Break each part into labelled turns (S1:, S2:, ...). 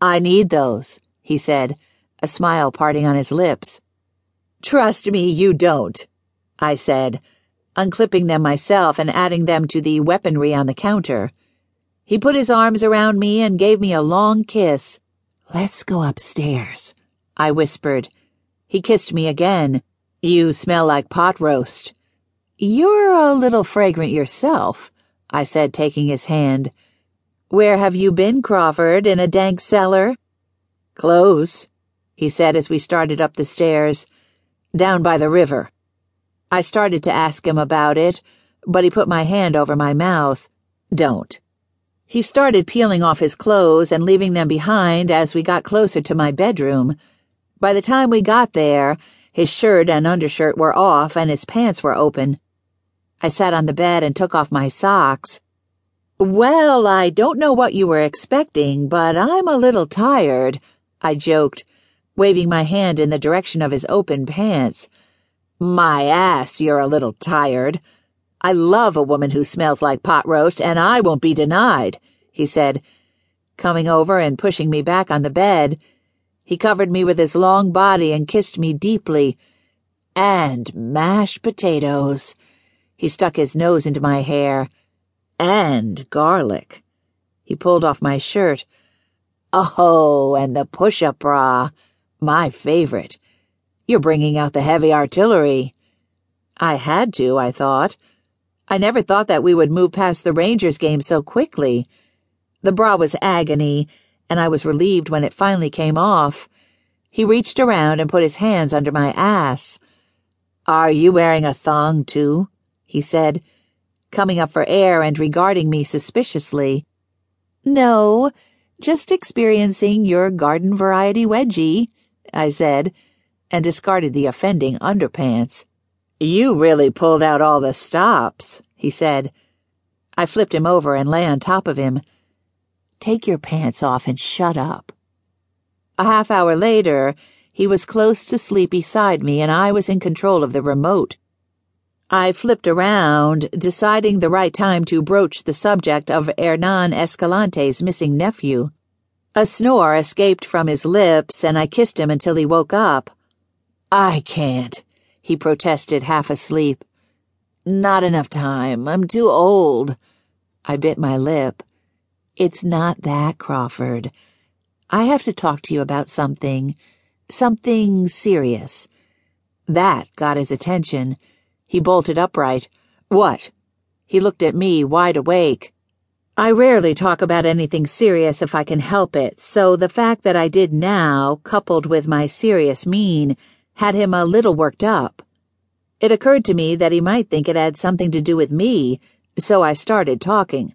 S1: I need those, he said, a smile parting on his lips. Trust me, you don't, I said, unclipping them myself and adding them to the weaponry on the counter. He put his arms around me and gave me a long kiss. Let's go upstairs, I whispered. He kissed me again. You smell like pot roast. You're a little fragrant yourself, I said, taking his hand. Where have you been, Crawford? In a dank cellar? Close, he said as we started up the stairs. Down by the river. I started to ask him about it, but he put my hand over my mouth. Don't. He started peeling off his clothes and leaving them behind as we got closer to my bedroom. By the time we got there, his shirt and undershirt were off and his pants were open. I sat on the bed and took off my socks. Well, I don't know what you were expecting, but I'm a little tired, I joked, waving my hand in the direction of his open pants. My ass, you're a little tired. I love a woman who smells like pot roast, and I won't be denied, he said, coming over and pushing me back on the bed. He covered me with his long body and kissed me deeply. And mashed potatoes. He stuck his nose into my hair and garlic. He pulled off my shirt. Oh, and the push up bra. My favorite. You're bringing out the heavy artillery. I had to, I thought. I never thought that we would move past the Rangers game so quickly. The bra was agony, and I was relieved when it finally came off. He reached around and put his hands under my ass. Are you wearing a thong, too? he said coming up for air and regarding me suspiciously. No, just experiencing your garden variety wedgie, I said, and discarded the offending underpants. You really pulled out all the stops, he said. I flipped him over and lay on top of him. Take your pants off and shut up. A half hour later, he was close to sleep beside me and I was in control of the remote. I flipped around, deciding the right time to broach the subject of Hernan Escalante's missing nephew. A snore escaped from his lips, and I kissed him until he woke up. I can't, he protested, half asleep. Not enough time. I'm too old. I bit my lip. It's not that, Crawford. I have to talk to you about something. Something serious. That got his attention. He bolted upright. What? He looked at me, wide awake. I rarely talk about anything serious if I can help it, so the fact that I did now, coupled with my serious mien, had him a little worked up. It occurred to me that he might think it had something to do with me, so I started talking.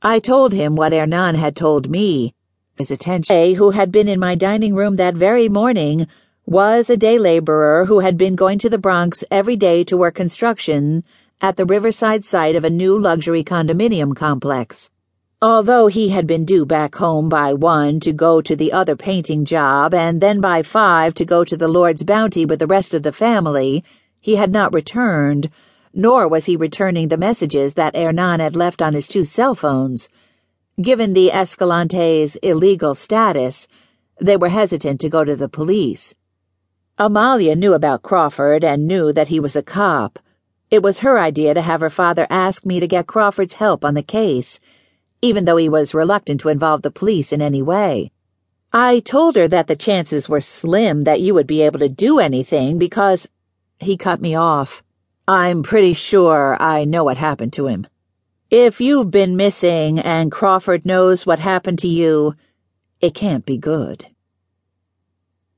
S1: I told him what Hernan had told me. His attention, who had been in my dining room that very morning, was a day laborer who had been going to the Bronx every day to work construction at the riverside site of a new luxury condominium complex. Although he had been due back home by one to go to the other painting job and then by five to go to the Lord's bounty with the rest of the family, he had not returned, nor was he returning the messages that Hernan had left on his two cell phones. Given the Escalante's illegal status, they were hesitant to go to the police. Amalia knew about Crawford and knew that he was a cop. It was her idea to have her father ask me to get Crawford's help on the case, even though he was reluctant to involve the police in any way. I told her that the chances were slim that you would be able to do anything because. He cut me off. I'm pretty sure I know what happened to him. If you've been missing and Crawford knows what happened to you, it can't be good.